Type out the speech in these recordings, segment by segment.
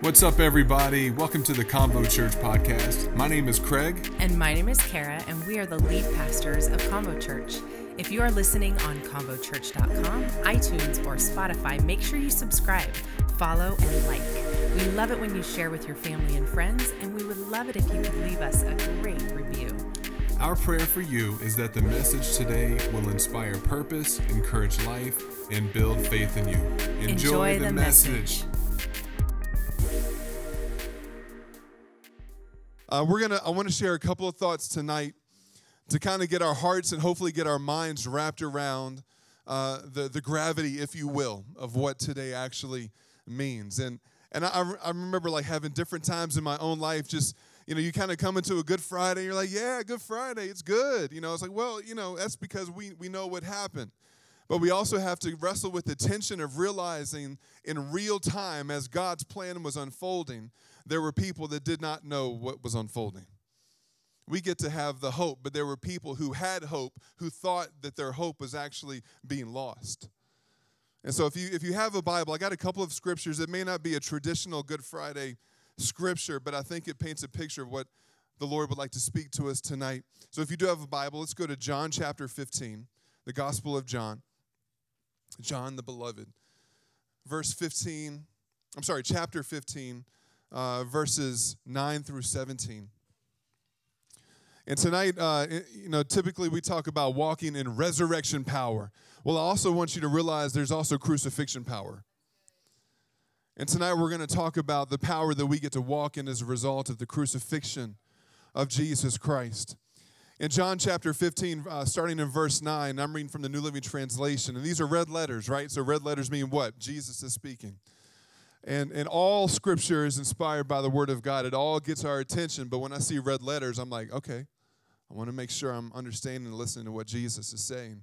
What's up, everybody? Welcome to the CONVO Church podcast. My name is Craig. And my name is Cara, and we are the lead pastors of CONVO Church. If you are listening on convochurch.com, iTunes, or Spotify, make sure you subscribe, follow, and like. We love it when you share with your family and friends, and we would love it if you could leave us a great review. Our prayer for you is that the message today will inspire purpose, encourage life, and build faith in you. Enjoy, Enjoy the, the message. message. Uh, we're gonna. I want to share a couple of thoughts tonight to kind of get our hearts and hopefully get our minds wrapped around uh, the the gravity, if you will, of what today actually means. And and I, I remember like having different times in my own life, just you know, you kind of come into a Good Friday, and you're like, yeah, Good Friday, it's good. You know, it's like, well, you know, that's because we we know what happened. But we also have to wrestle with the tension of realizing in real time as God's plan was unfolding, there were people that did not know what was unfolding. We get to have the hope, but there were people who had hope who thought that their hope was actually being lost. And so if you if you have a Bible, I got a couple of scriptures. It may not be a traditional Good Friday scripture, but I think it paints a picture of what the Lord would like to speak to us tonight. So if you do have a Bible, let's go to John chapter 15, the Gospel of John. John the beloved. Verse 15, I'm sorry, chapter 15, uh, verses 9 through 17. And tonight, uh, you know, typically we talk about walking in resurrection power. Well, I also want you to realize there's also crucifixion power. And tonight we're going to talk about the power that we get to walk in as a result of the crucifixion of Jesus Christ. In John chapter 15, uh, starting in verse 9, I'm reading from the New Living Translation. And these are red letters, right? So red letters mean what? Jesus is speaking. And, and all scripture is inspired by the word of God. It all gets our attention. But when I see red letters, I'm like, okay, I want to make sure I'm understanding and listening to what Jesus is saying.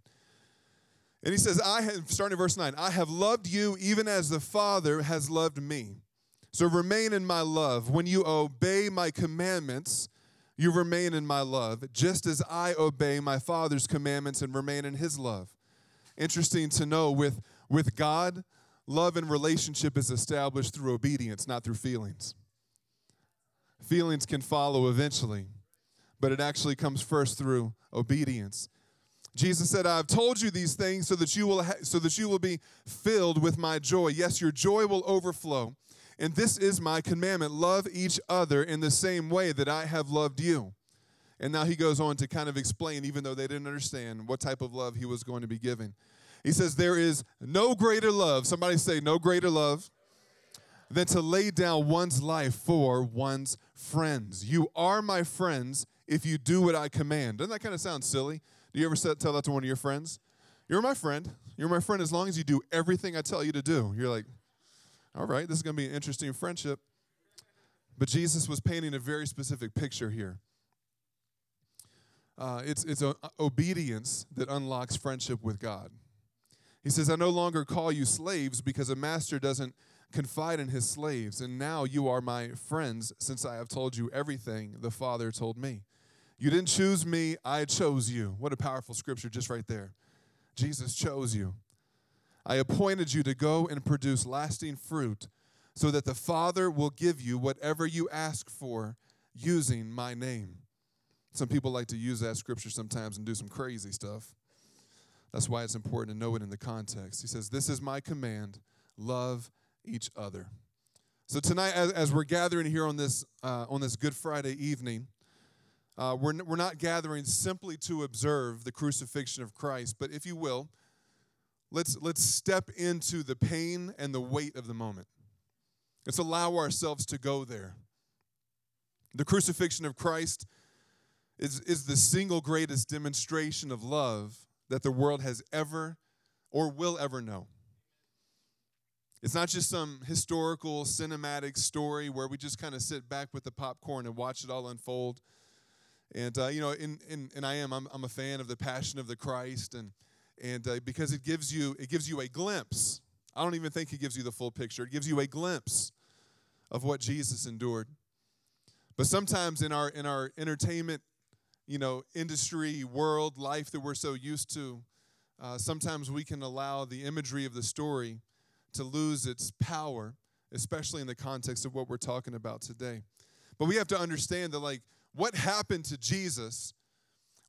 And he says, I have, starting in verse 9, I have loved you even as the Father has loved me. So remain in my love. When you obey my commandments, you remain in my love, just as I obey my Father's commandments and remain in his love. Interesting to know with, with God, love and relationship is established through obedience, not through feelings. Feelings can follow eventually, but it actually comes first through obedience. Jesus said, "I have told you these things so that you will ha- so that you will be filled with my joy. Yes, your joy will overflow. And this is my commandment: love each other in the same way that I have loved you." And now he goes on to kind of explain, even though they didn't understand what type of love he was going to be giving. He says, There is no greater love. Somebody say, No greater love than to lay down one's life for one's friends. You are my friends if you do what I command. Doesn't that kind of sound silly? Do you ever tell that to one of your friends? You're my friend. You're my friend as long as you do everything I tell you to do. You're like, all right, this is going to be an interesting friendship. But Jesus was painting a very specific picture here. Uh, it's it's a, obedience that unlocks friendship with God. He says, I no longer call you slaves because a master doesn't confide in his slaves. And now you are my friends since I have told you everything the Father told me. You didn't choose me, I chose you. What a powerful scripture just right there. Jesus chose you. I appointed you to go and produce lasting fruit so that the Father will give you whatever you ask for using my name. Some people like to use that scripture sometimes and do some crazy stuff. That's why it's important to know it in the context. He says, This is my command love each other. So tonight, as, as we're gathering here on this, uh, on this Good Friday evening, uh, we're, we're not gathering simply to observe the crucifixion of Christ, but if you will, let's, let's step into the pain and the weight of the moment. Let's allow ourselves to go there. The crucifixion of Christ is, is the single greatest demonstration of love that the world has ever or will ever know. It's not just some historical cinematic story where we just kind of sit back with the popcorn and watch it all unfold. And uh, you know, in, in, and I am I'm, I'm a fan of the Passion of the Christ, and and uh, because it gives you it gives you a glimpse. I don't even think it gives you the full picture. It gives you a glimpse of what Jesus endured. But sometimes in our in our entertainment, you know, industry, world, life that we're so used to, uh, sometimes we can allow the imagery of the story to lose its power especially in the context of what we're talking about today. But we have to understand that, like, what happened to Jesus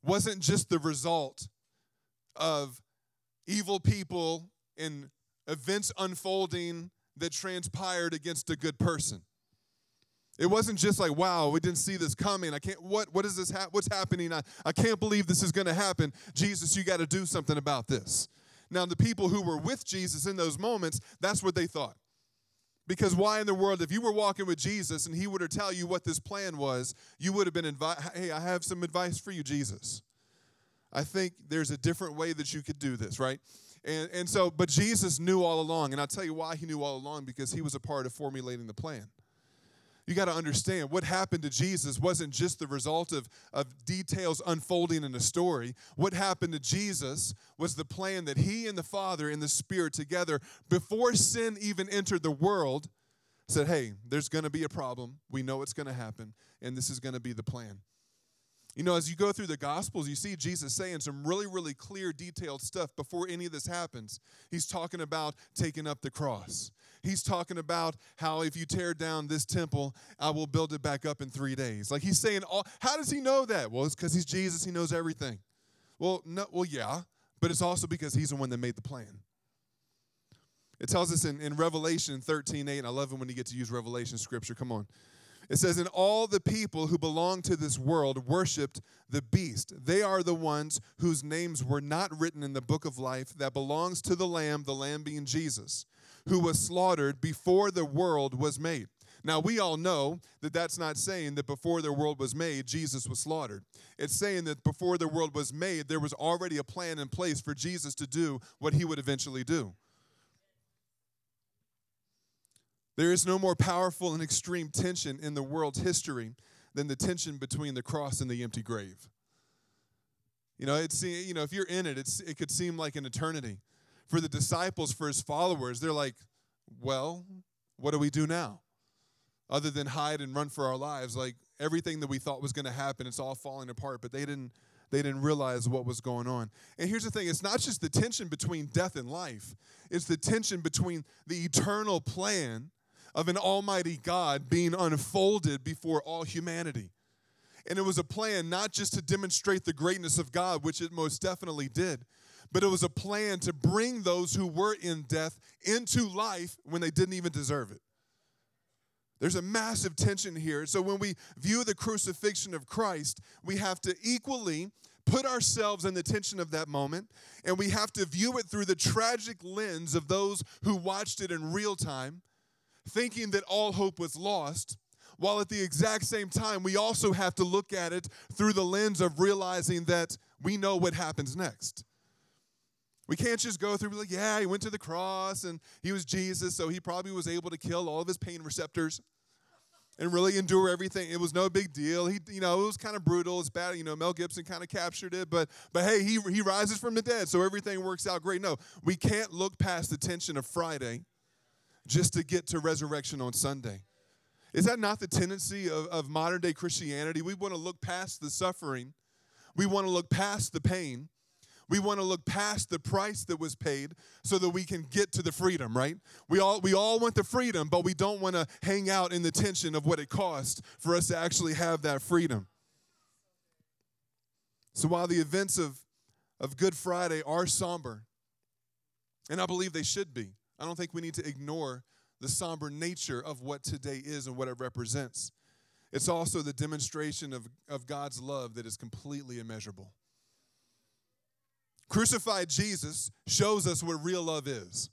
wasn't just the result of evil people and events unfolding that transpired against a good person. It wasn't just like, wow, we didn't see this coming. I can't, what, what is this, ha- what's happening? I, I can't believe this is going to happen. Jesus, you got to do something about this. Now, the people who were with Jesus in those moments, that's what they thought. Because why in the world, if you were walking with Jesus and he were to tell you what this plan was, you would have been invited, hey, I have some advice for you, Jesus. I think there's a different way that you could do this, right? And, and so, but Jesus knew all along, and I'll tell you why he knew all along because he was a part of formulating the plan you got to understand what happened to Jesus wasn't just the result of, of details unfolding in a story. What happened to Jesus was the plan that he and the Father and the Spirit together, before sin even entered the world, said, Hey, there's going to be a problem. We know it's going to happen, and this is going to be the plan. You know, as you go through the Gospels, you see Jesus saying some really, really clear, detailed stuff before any of this happens. He's talking about taking up the cross. He's talking about how if you tear down this temple, I will build it back up in three days. Like he's saying, all, how does he know that? Well, it's because he's Jesus. He knows everything. Well, no, well, yeah, but it's also because he's the one that made the plan. It tells us in, in Revelation 13, 8, and I love it when you get to use Revelation scripture. Come on. It says, And all the people who belong to this world worshiped the beast. They are the ones whose names were not written in the book of life that belongs to the Lamb, the Lamb being Jesus, who was slaughtered before the world was made. Now, we all know that that's not saying that before the world was made, Jesus was slaughtered. It's saying that before the world was made, there was already a plan in place for Jesus to do what he would eventually do. There is no more powerful and extreme tension in the world's history than the tension between the cross and the empty grave. You know, it's you know, if you're in it, it's it could seem like an eternity. For the disciples, for his followers, they're like, well, what do we do now? Other than hide and run for our lives, like everything that we thought was going to happen, it's all falling apart. But they didn't they didn't realize what was going on. And here's the thing it's not just the tension between death and life, it's the tension between the eternal plan of an almighty God being unfolded before all humanity. And it was a plan not just to demonstrate the greatness of God, which it most definitely did, but it was a plan to bring those who were in death into life when they didn't even deserve it. There's a massive tension here. So when we view the crucifixion of Christ, we have to equally put ourselves in the tension of that moment, and we have to view it through the tragic lens of those who watched it in real time thinking that all hope was lost, while at the exact same time, we also have to look at it through the lens of realizing that we know what happens next. We can't just go through like, yeah, he went to the cross and he was Jesus, so he probably was able to kill all of his pain receptors and really endure everything. It was no big deal. He, you know, it was kind of brutal. It's bad. You know, Mel Gibson kind of captured it, but but hey, he he rises from the dead, so everything works out great. No, we can't look past the tension of Friday just to get to resurrection on Sunday. Is that not the tendency of, of modern day Christianity? We want to look past the suffering, we want to look past the pain. We want to look past the price that was paid so that we can get to the freedom, right? We all we all want the freedom, but we don't want to hang out in the tension of what it costs for us to actually have that freedom. So while the events of, of Good Friday are somber, and I believe they should be, I don't think we need to ignore the somber nature of what today is and what it represents. It's also the demonstration of, of God's love that is completely immeasurable. Crucified Jesus shows us what real love is.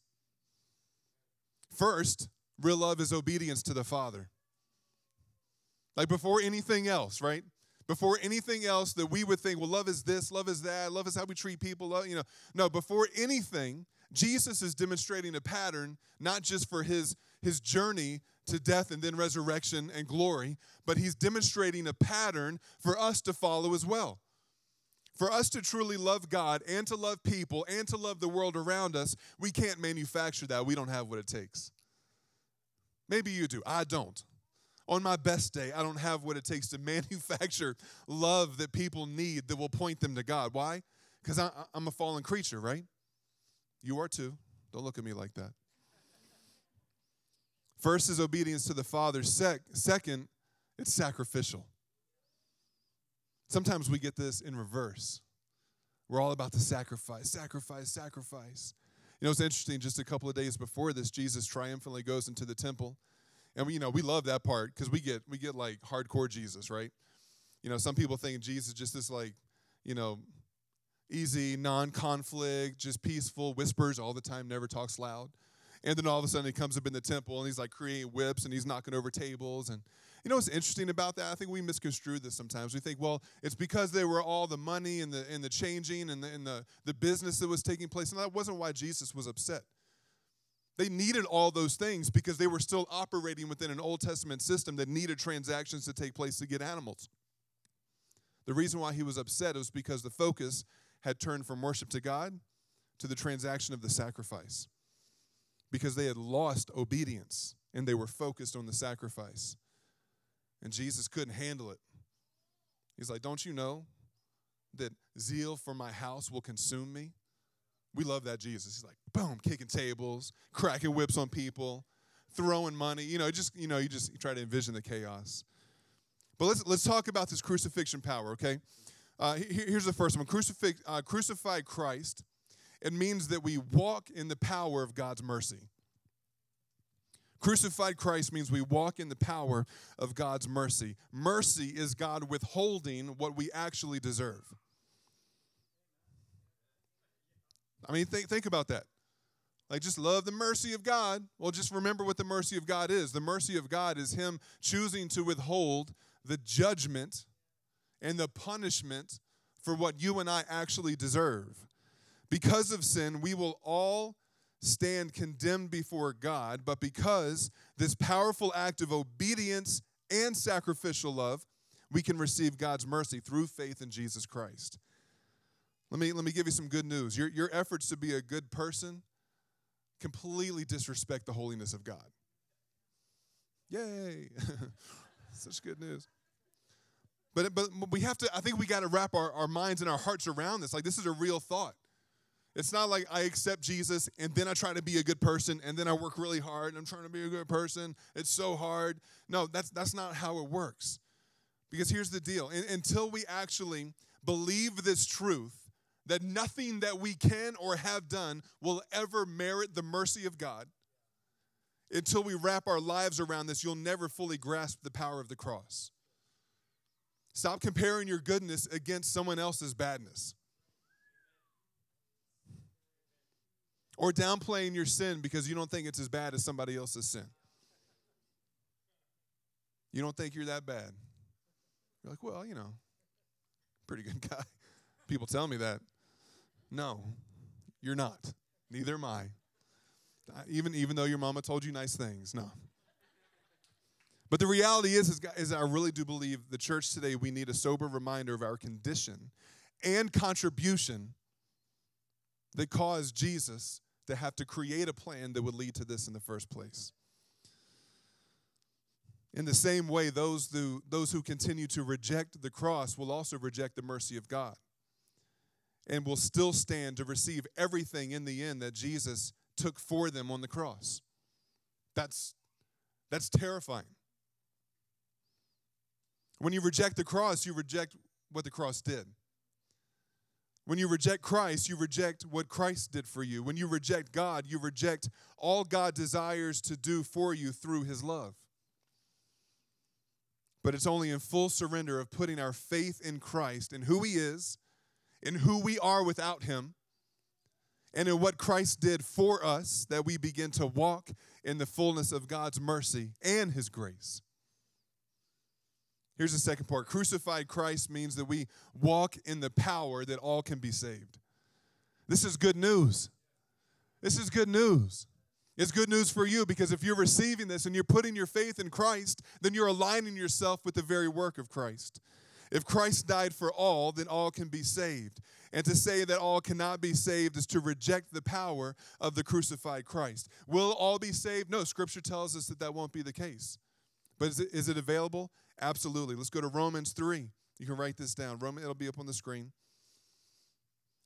First, real love is obedience to the Father. Like before anything else, right? Before anything else that we would think, well, love is this, love is that, love is how we treat people, love, you know. No, before anything, Jesus is demonstrating a pattern, not just for his, his journey to death and then resurrection and glory, but he's demonstrating a pattern for us to follow as well. For us to truly love God and to love people and to love the world around us, we can't manufacture that. We don't have what it takes. Maybe you do. I don't. On my best day, I don't have what it takes to manufacture love that people need that will point them to God. Why? Because I'm a fallen creature, right? You are too. Don't look at me like that. First is obedience to the Father. Sec- second, it's sacrificial. Sometimes we get this in reverse. We're all about the sacrifice, sacrifice, sacrifice. You know, it's interesting, just a couple of days before this, Jesus triumphantly goes into the temple. And we, you know, we love that part because we get we get like hardcore Jesus, right? You know, some people think Jesus just this like, you know, easy, non-conflict, just peaceful, whispers all the time, never talks loud. And then all of a sudden he comes up in the temple and he's like creating whips and he's knocking over tables and you know what's interesting about that? I think we misconstrue this sometimes. We think, well, it's because there were all the money and the and the changing and the and the, the business that was taking place. And that wasn't why Jesus was upset. They needed all those things because they were still operating within an Old Testament system that needed transactions to take place to get animals. The reason why he was upset was because the focus had turned from worship to God to the transaction of the sacrifice. Because they had lost obedience and they were focused on the sacrifice. And Jesus couldn't handle it. He's like, Don't you know that zeal for my house will consume me? We love that Jesus. He's like, boom, kicking tables, cracking whips on people, throwing money. You know, just, you know, you just try to envision the chaos. But let's, let's talk about this crucifixion power, okay? Uh, here's the first one Crucifix, uh, crucified Christ. It means that we walk in the power of God's mercy. Crucified Christ means we walk in the power of God's mercy. Mercy is God withholding what we actually deserve. I mean, think, think about that. Like, just love the mercy of God. Well, just remember what the mercy of God is. The mercy of God is Him choosing to withhold the judgment and the punishment for what you and I actually deserve. Because of sin, we will all stand condemned before God, but because this powerful act of obedience and sacrificial love, we can receive God's mercy through faith in Jesus Christ. Let me, let me give you some good news. Your, your efforts to be a good person completely disrespect the holiness of God. Yay! Such good news. But, but we have to, I think we got to wrap our, our minds and our hearts around this. Like, this is a real thought. It's not like I accept Jesus and then I try to be a good person and then I work really hard and I'm trying to be a good person. It's so hard. No, that's that's not how it works. Because here's the deal. until we actually believe this truth that nothing that we can or have done will ever merit the mercy of God, until we wrap our lives around this, you'll never fully grasp the power of the cross. Stop comparing your goodness against someone else's badness. Or downplaying your sin because you don't think it's as bad as somebody else's sin. You don't think you're that bad. You're like, well, you know, pretty good guy. People tell me that. No, you're not. Neither am I. Even, even though your mama told you nice things. No. But the reality is, is, is I really do believe the church today, we need a sober reminder of our condition and contribution that caused Jesus to have to create a plan that would lead to this in the first place. In the same way, those who, those who continue to reject the cross will also reject the mercy of God and will still stand to receive everything in the end that Jesus took for them on the cross. That's, that's terrifying. When you reject the cross, you reject what the cross did. When you reject Christ, you reject what Christ did for you. When you reject God, you reject all God desires to do for you through his love. But it's only in full surrender of putting our faith in Christ and who he is, in who we are without him, and in what Christ did for us that we begin to walk in the fullness of God's mercy and his grace. Here's the second part crucified Christ means that we walk in the power that all can be saved. This is good news. This is good news. It's good news for you because if you're receiving this and you're putting your faith in Christ, then you're aligning yourself with the very work of Christ. If Christ died for all, then all can be saved. And to say that all cannot be saved is to reject the power of the crucified Christ. Will all be saved? No, Scripture tells us that that won't be the case. But is it, is it available? Absolutely. Let's go to Romans 3. You can write this down. Roman, it'll be up on the screen.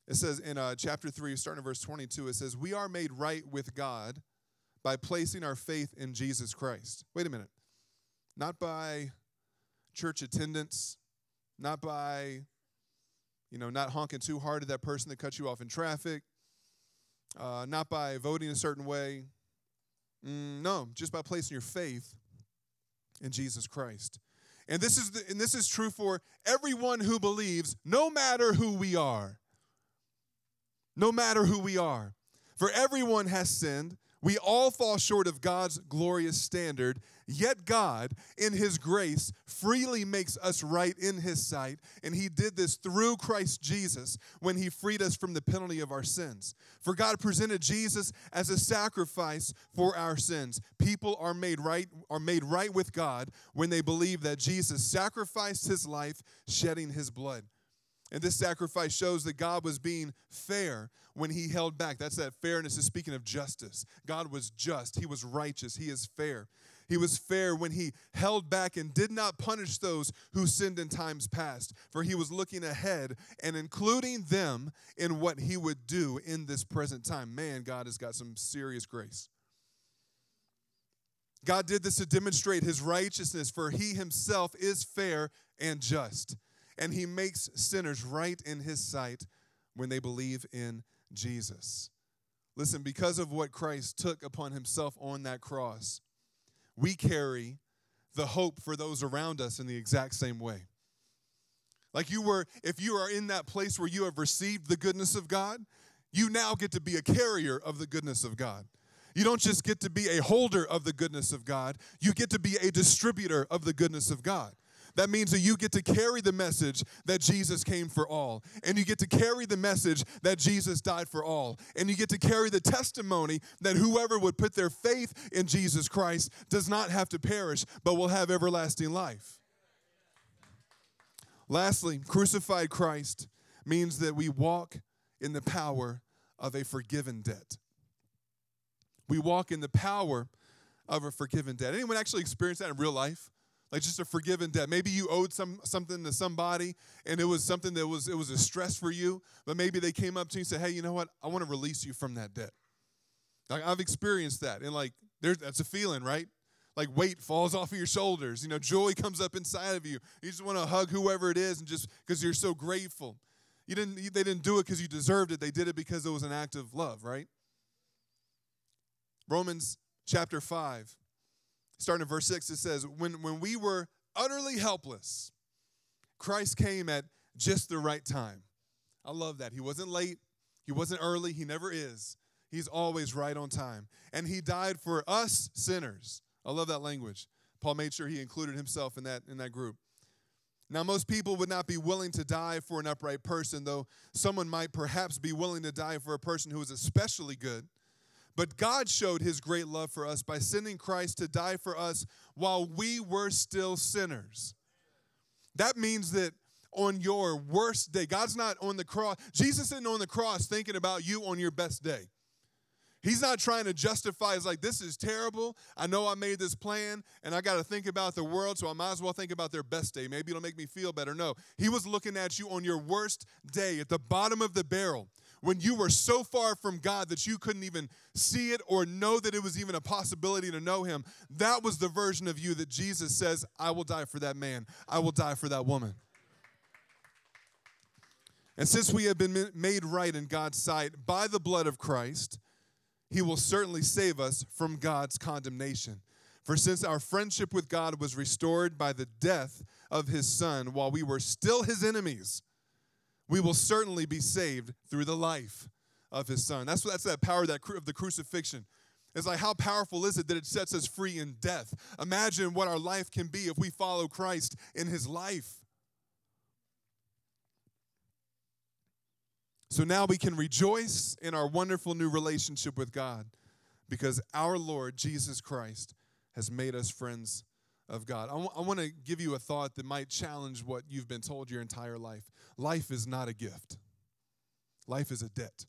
It says in uh, chapter 3, starting in verse 22, it says, We are made right with God by placing our faith in Jesus Christ. Wait a minute. Not by church attendance, not by, you know, not honking too hard at that person that cut you off in traffic, uh, not by voting a certain way. Mm, no, just by placing your faith in Jesus Christ. And this is the, and this is true for everyone who believes, no matter who we are. No matter who we are. For everyone has sinned we all fall short of God's glorious standard, yet God, in His grace, freely makes us right in His sight. And He did this through Christ Jesus when He freed us from the penalty of our sins. For God presented Jesus as a sacrifice for our sins. People are made right, are made right with God when they believe that Jesus sacrificed His life, shedding His blood. And this sacrifice shows that God was being fair when he held back. That's that fairness is speaking of justice. God was just, he was righteous, he is fair. He was fair when he held back and did not punish those who sinned in times past, for he was looking ahead and including them in what he would do in this present time. Man, God has got some serious grace. God did this to demonstrate his righteousness, for he himself is fair and just and he makes sinners right in his sight when they believe in Jesus. Listen, because of what Christ took upon himself on that cross, we carry the hope for those around us in the exact same way. Like you were, if you are in that place where you have received the goodness of God, you now get to be a carrier of the goodness of God. You don't just get to be a holder of the goodness of God, you get to be a distributor of the goodness of God. That means that you get to carry the message that Jesus came for all. And you get to carry the message that Jesus died for all. And you get to carry the testimony that whoever would put their faith in Jesus Christ does not have to perish, but will have everlasting life. Lastly, crucified Christ means that we walk in the power of a forgiven debt. We walk in the power of a forgiven debt. Anyone actually experience that in real life? Like just a forgiven debt. Maybe you owed some something to somebody and it was something that was it was a stress for you, but maybe they came up to you and said, "Hey, you know what? I want to release you from that debt." Like I've experienced that, and like there's that's a feeling, right? Like weight falls off of your shoulders. You know, joy comes up inside of you. You just want to hug whoever it is, and just because you're so grateful. You didn't. They didn't do it because you deserved it. They did it because it was an act of love, right? Romans chapter five starting in verse 6, it says, when, when we were utterly helpless, Christ came at just the right time. I love that. He wasn't late, he wasn't early, he never is. He's always right on time. And he died for us sinners. I love that language. Paul made sure he included himself in that, in that group. Now, most people would not be willing to die for an upright person, though someone might perhaps be willing to die for a person who is especially good. But God showed his great love for us by sending Christ to die for us while we were still sinners. That means that on your worst day, God's not on the cross. Jesus isn't on the cross thinking about you on your best day. He's not trying to justify, it's like, this is terrible. I know I made this plan and I got to think about the world, so I might as well think about their best day. Maybe it'll make me feel better. No, he was looking at you on your worst day, at the bottom of the barrel when you were so far from God that you couldn't even see it or know that it was even a possibility to know Him, that was the version of you that Jesus says, I will die for that man, I will die for that woman. And since we have been made right in God's sight by the blood of Christ, He will certainly save us from God's condemnation. For since our friendship with God was restored by the death of His Son while we were still His enemies, we will certainly be saved through the life of his son. That's, that's that power that, of the crucifixion. It's like, how powerful is it that it sets us free in death? Imagine what our life can be if we follow Christ in his life. So now we can rejoice in our wonderful new relationship with God because our Lord Jesus Christ has made us friends of God. I, w- I want to give you a thought that might challenge what you've been told your entire life. Life is not a gift, life is a debt.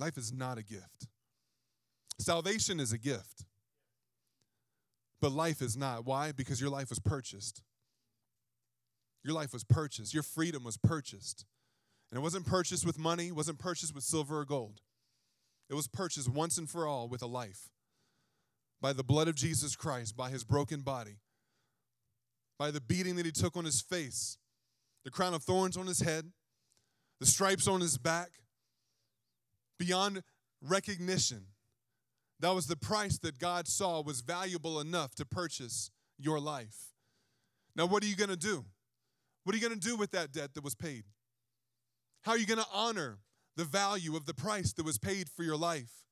Life is not a gift. Salvation is a gift, but life is not. Why? Because your life was purchased. Your life was purchased. Your freedom was purchased. And it wasn't purchased with money, it wasn't purchased with silver or gold. It was purchased once and for all with a life by the blood of Jesus Christ, by his broken body, by the beating that he took on his face, the crown of thorns on his head, the stripes on his back, beyond recognition. That was the price that God saw was valuable enough to purchase your life. Now, what are you going to do? What are you going to do with that debt that was paid? How are you going to honor the value of the price that was paid for your life?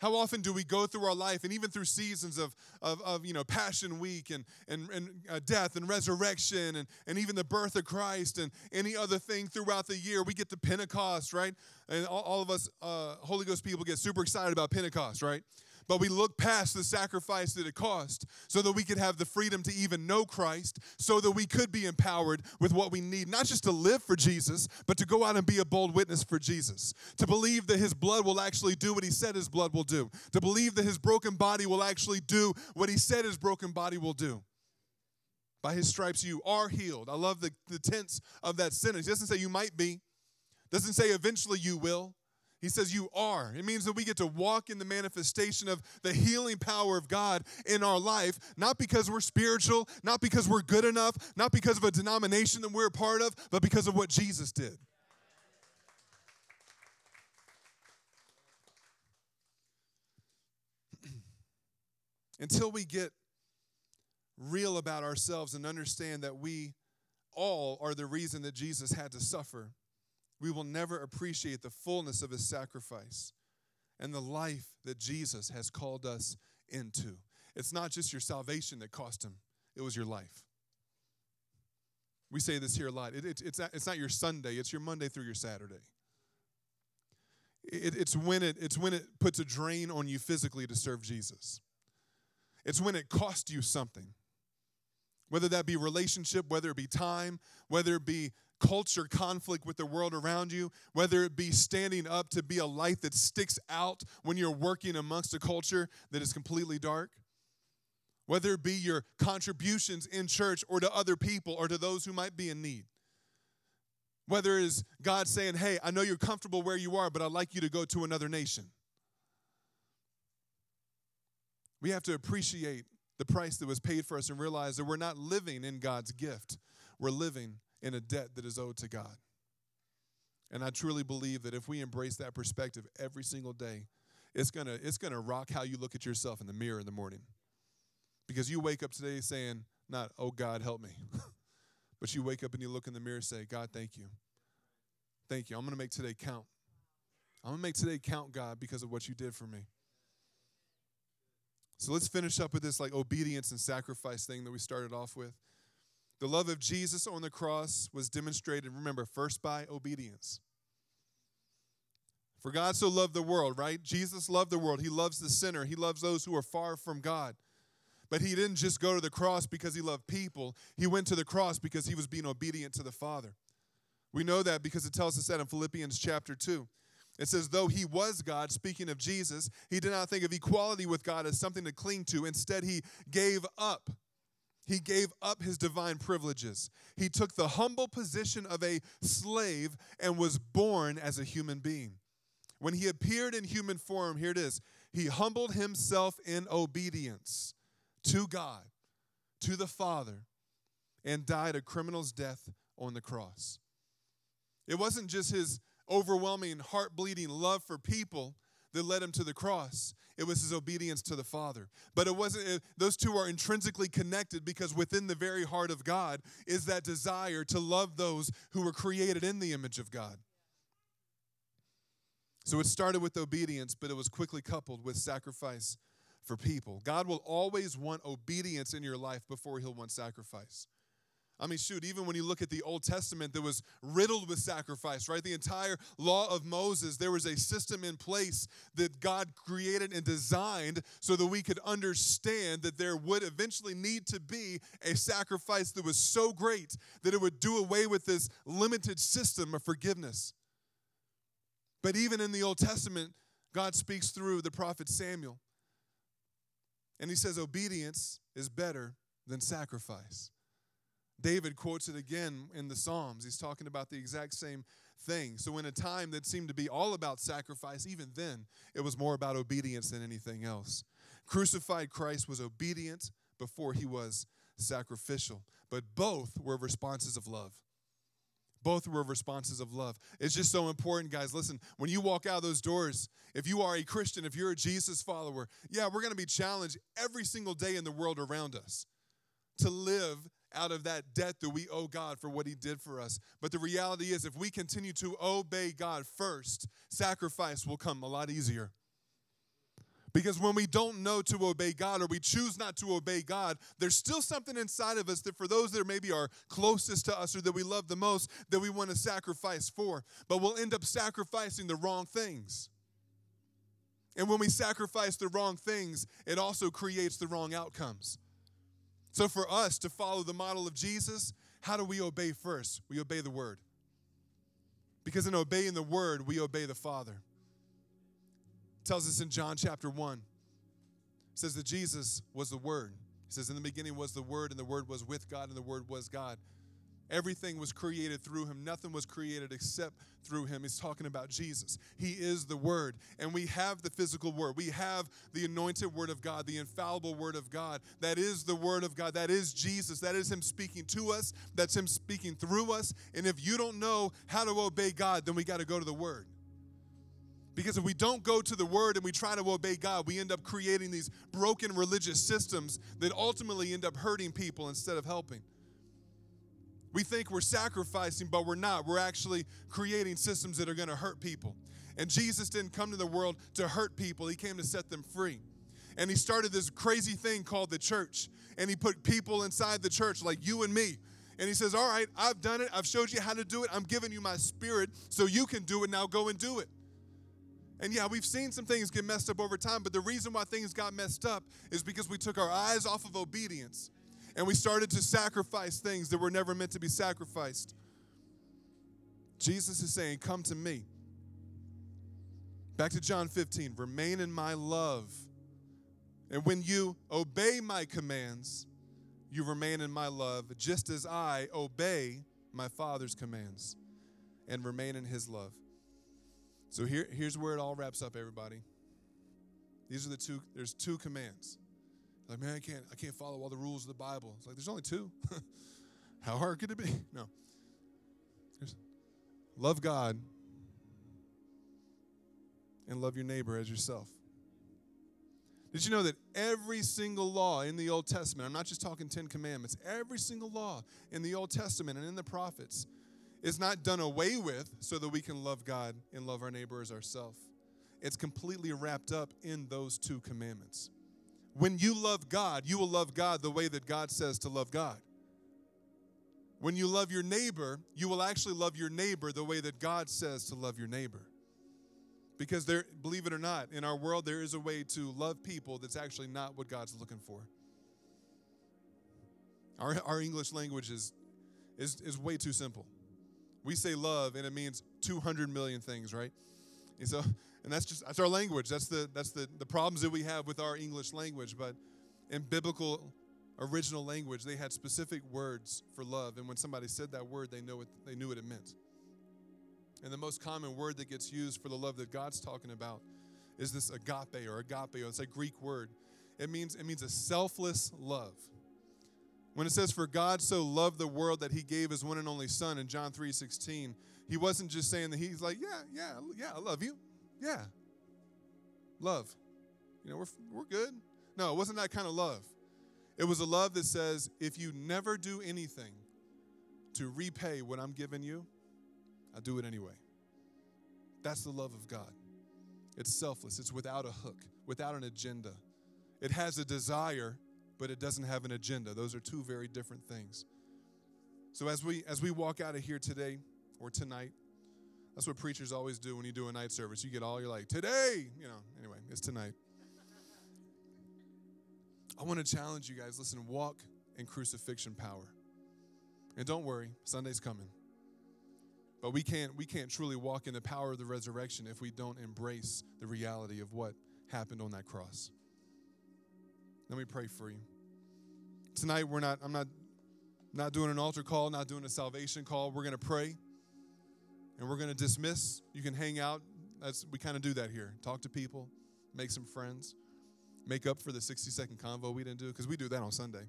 How often do we go through our life and even through seasons of, of, of you know, Passion Week and, and, and uh, death and resurrection and, and even the birth of Christ and any other thing throughout the year? We get to Pentecost, right? And all, all of us uh, Holy Ghost people get super excited about Pentecost, right? But we look past the sacrifice that it cost so that we could have the freedom to even know Christ, so that we could be empowered with what we need, not just to live for Jesus, but to go out and be a bold witness for Jesus, to believe that his blood will actually do what he said his blood will do, to believe that his broken body will actually do what he said his broken body will do. By his stripes, you are healed. I love the, the tense of that sentence. Doesn't say you might be, doesn't say eventually you will. He says, You are. It means that we get to walk in the manifestation of the healing power of God in our life, not because we're spiritual, not because we're good enough, not because of a denomination that we're a part of, but because of what Jesus did. Until we get real about ourselves and understand that we all are the reason that Jesus had to suffer we will never appreciate the fullness of his sacrifice and the life that Jesus has called us into. It's not just your salvation that cost him, it was your life. We say this here a lot. It, it, it's, not, it's not your Sunday, it's your Monday through your Saturday. It, it's, when it, it's when it puts a drain on you physically to serve Jesus. It's when it costs you something. Whether that be relationship, whether it be time, whether it be culture conflict with the world around you, whether it be standing up to be a light that sticks out when you're working amongst a culture that is completely dark, whether it be your contributions in church or to other people or to those who might be in need. Whether it is God saying, Hey, I know you're comfortable where you are, but I'd like you to go to another nation. We have to appreciate the price that was paid for us and realize that we're not living in God's gift. We're living in a debt that is owed to God. And I truly believe that if we embrace that perspective every single day, it's gonna, it's gonna rock how you look at yourself in the mirror in the morning. Because you wake up today saying, not, oh God, help me. but you wake up and you look in the mirror and say, God, thank you. Thank you. I'm gonna make today count. I'm gonna make today count, God, because of what you did for me. So let's finish up with this like obedience and sacrifice thing that we started off with. The love of Jesus on the cross was demonstrated, remember, first by obedience. For God so loved the world, right? Jesus loved the world. He loves the sinner, He loves those who are far from God. But He didn't just go to the cross because He loved people, He went to the cross because He was being obedient to the Father. We know that because it tells us that in Philippians chapter 2. It says, though he was God, speaking of Jesus, he did not think of equality with God as something to cling to. Instead, he gave up he gave up his divine privileges. He took the humble position of a slave and was born as a human being. When he appeared in human form, here it is, he humbled himself in obedience to God, to the Father, and died a criminal's death on the cross. It wasn't just his overwhelming, heart bleeding love for people that led him to the cross. It was his obedience to the Father. But it wasn't, it, those two are intrinsically connected because within the very heart of God is that desire to love those who were created in the image of God. So it started with obedience, but it was quickly coupled with sacrifice for people. God will always want obedience in your life before he'll want sacrifice. I mean, shoot, even when you look at the Old Testament that was riddled with sacrifice, right? The entire law of Moses, there was a system in place that God created and designed so that we could understand that there would eventually need to be a sacrifice that was so great that it would do away with this limited system of forgiveness. But even in the Old Testament, God speaks through the prophet Samuel. And he says, Obedience is better than sacrifice. David quotes it again in the Psalms. He's talking about the exact same thing. So, in a time that seemed to be all about sacrifice, even then, it was more about obedience than anything else. Crucified Christ was obedient before he was sacrificial, but both were responses of love. Both were responses of love. It's just so important, guys. Listen, when you walk out those doors, if you are a Christian, if you're a Jesus follower, yeah, we're going to be challenged every single day in the world around us to live out of that debt that we owe God for what He did for us. But the reality is, if we continue to obey God first, sacrifice will come a lot easier. Because when we don't know to obey God or we choose not to obey God, there's still something inside of us that for those that maybe are closest to us or that we love the most, that we want to sacrifice for. But we'll end up sacrificing the wrong things. And when we sacrifice the wrong things, it also creates the wrong outcomes. So for us to follow the model of Jesus, how do we obey first? We obey the word. Because in obeying the word, we obey the Father tells us in John chapter 1. It says that Jesus was the Word. He says, In the beginning was the Word, and the Word was with God, and the Word was God. Everything was created through him. Nothing was created except through him. He's talking about Jesus. He is the Word. And we have the physical Word. We have the anointed Word of God, the infallible Word of God. That is the Word of God. That is Jesus. That is Him speaking to us. That's Him speaking through us. And if you don't know how to obey God, then we got to go to the Word. Because if we don't go to the word and we try to obey God, we end up creating these broken religious systems that ultimately end up hurting people instead of helping. We think we're sacrificing, but we're not. We're actually creating systems that are going to hurt people. And Jesus didn't come to the world to hurt people, He came to set them free. And He started this crazy thing called the church. And He put people inside the church like you and me. And He says, All right, I've done it. I've showed you how to do it. I'm giving you my spirit so you can do it. Now go and do it. And yeah, we've seen some things get messed up over time, but the reason why things got messed up is because we took our eyes off of obedience and we started to sacrifice things that were never meant to be sacrificed. Jesus is saying, Come to me. Back to John 15 remain in my love. And when you obey my commands, you remain in my love, just as I obey my Father's commands and remain in his love. So here, here's where it all wraps up, everybody. These are the two, there's two commands. Like, man, I can't, I can't follow all the rules of the Bible. It's like there's only two. How hard could it be? No. There's, love God and love your neighbor as yourself. Did you know that every single law in the Old Testament, I'm not just talking Ten Commandments, every single law in the Old Testament and in the prophets is not done away with so that we can love God and love our neighbor as ourselves. It's completely wrapped up in those two commandments. When you love God, you will love God the way that God says to love God. When you love your neighbor, you will actually love your neighbor the way that God says to love your neighbor. Because there, believe it or not, in our world there is a way to love people that's actually not what God's looking for. Our, our English language is, is, is way too simple we say love and it means 200 million things, right? And so, and that's just that's our language. That's the that's the the problems that we have with our English language. But in biblical original language, they had specific words for love, and when somebody said that word, they know what they knew what it meant. And the most common word that gets used for the love that God's talking about is this agape or agapeo. It's a Greek word. It means it means a selfless love. When it says, For God so loved the world that he gave his one and only Son in John 3 16, he wasn't just saying that he's like, Yeah, yeah, yeah, I love you. Yeah. Love. You know, we're, we're good. No, it wasn't that kind of love. It was a love that says, If you never do anything to repay what I'm giving you, I'll do it anyway. That's the love of God. It's selfless, it's without a hook, without an agenda. It has a desire but it doesn't have an agenda. Those are two very different things. So as we as we walk out of here today or tonight, that's what preachers always do when you do a night service. You get all you're like, today, you know, anyway, it's tonight. I want to challenge you guys, listen, walk in crucifixion power. And don't worry, Sunday's coming. But we can't we can't truly walk in the power of the resurrection if we don't embrace the reality of what happened on that cross. Let me pray for you. Tonight we're not I'm not not doing an altar call, not doing a salvation call. We're to pray. And we're going to dismiss. You can hang out. That's we kind of do that here. Talk to people, make some friends, make up for the 60 second convo we didn't do because we do that on Sunday.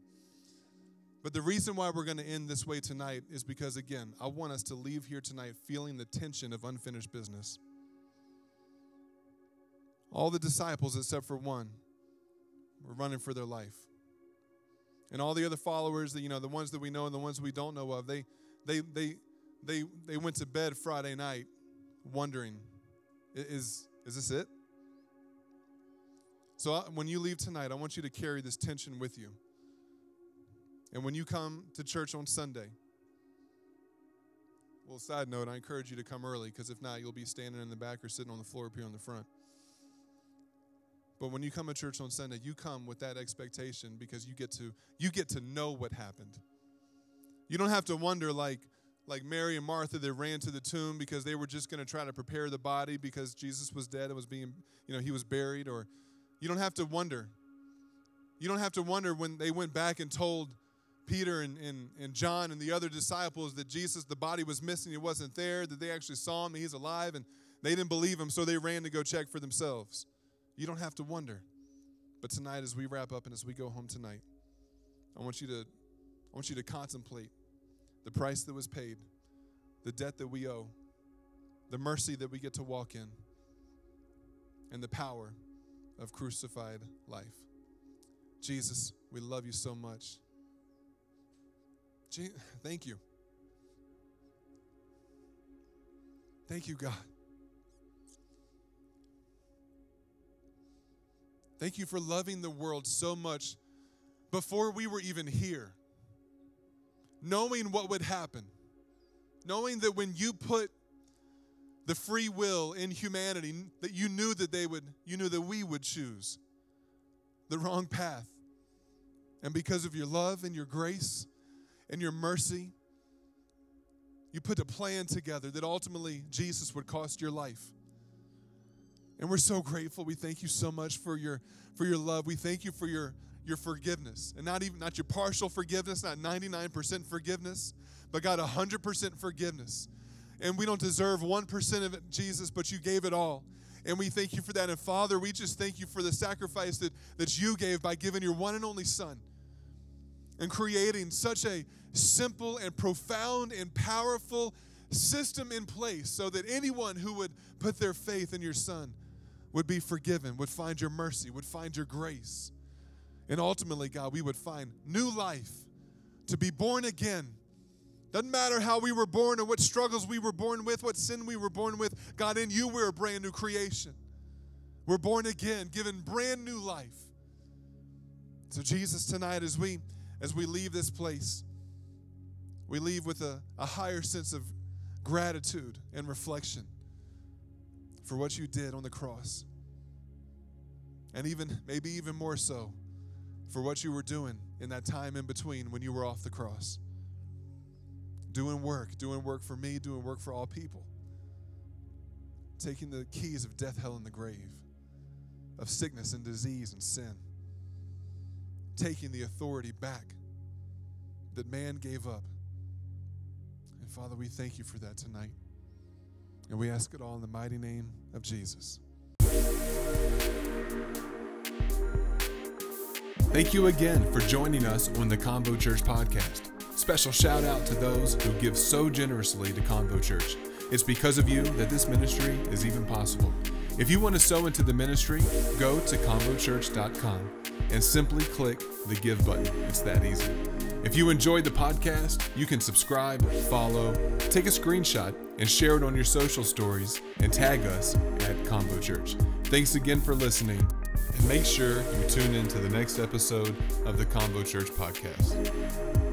But the reason why we're going to end this way tonight is because again, I want us to leave here tonight feeling the tension of unfinished business. All the disciples except for one were running for their life. And all the other followers that you know, the ones that we know and the ones we don't know of, they they they they they went to bed Friday night wondering, is is this it? So when you leave tonight, I want you to carry this tension with you. And when you come to church on Sunday, well, side note, I encourage you to come early because if not, you'll be standing in the back or sitting on the floor up here on the front. But when you come to church on Sunday, you come with that expectation because you get to you get to know what happened. You don't have to wonder like like Mary and Martha that ran to the tomb because they were just going to try to prepare the body because Jesus was dead and was being, you know, he was buried or you don't have to wonder. You don't have to wonder when they went back and told Peter and, and, and John and the other disciples that Jesus, the body was missing, he wasn't there, that they actually saw him, he's alive, and they didn't believe him, so they ran to go check for themselves. You don't have to wonder. But tonight, as we wrap up and as we go home tonight, I want you to, I want you to contemplate the price that was paid, the debt that we owe, the mercy that we get to walk in, and the power of crucified life. Jesus, we love you so much. Je- thank you. Thank you, God. Thank you for loving the world so much before we were even here. Knowing what would happen. Knowing that when you put the free will in humanity, that you knew that they would, you knew that we would choose the wrong path. And because of your love and your grace and your mercy, you put a plan together that ultimately Jesus would cost your life. And we're so grateful. We thank you so much for your for your love. We thank you for your your forgiveness. And not even not your partial forgiveness, not 99% forgiveness, but God 100% forgiveness. And we don't deserve 1% of it, Jesus, but you gave it all. And we thank you for that. And Father, we just thank you for the sacrifice that, that you gave by giving your one and only Son and creating such a simple and profound and powerful system in place so that anyone who would put their faith in your Son would be forgiven, would find your mercy, would find your grace. And ultimately, God, we would find new life to be born again. Doesn't matter how we were born or what struggles we were born with, what sin we were born with. God, in you, we're a brand new creation. We're born again, given brand new life. So, Jesus, tonight, as we as we leave this place, we leave with a, a higher sense of gratitude and reflection for what you did on the cross. And even, maybe even more so, for what you were doing in that time in between when you were off the cross. Doing work, doing work for me, doing work for all people. Taking the keys of death, hell, and the grave, of sickness and disease and sin. Taking the authority back that man gave up. And Father, we thank you for that tonight. And we ask it all in the mighty name of Jesus. Thank you again for joining us on the Convo Church podcast. Special shout out to those who give so generously to Convo Church. It's because of you that this ministry is even possible. If you want to sow into the ministry, go to convochurch.com and simply click the give button. It's that easy. If you enjoyed the podcast, you can subscribe, follow, take a screenshot, and share it on your social stories and tag us at Convo Church. Thanks again for listening, make sure you tune in to the next episode of the Convo Church podcast.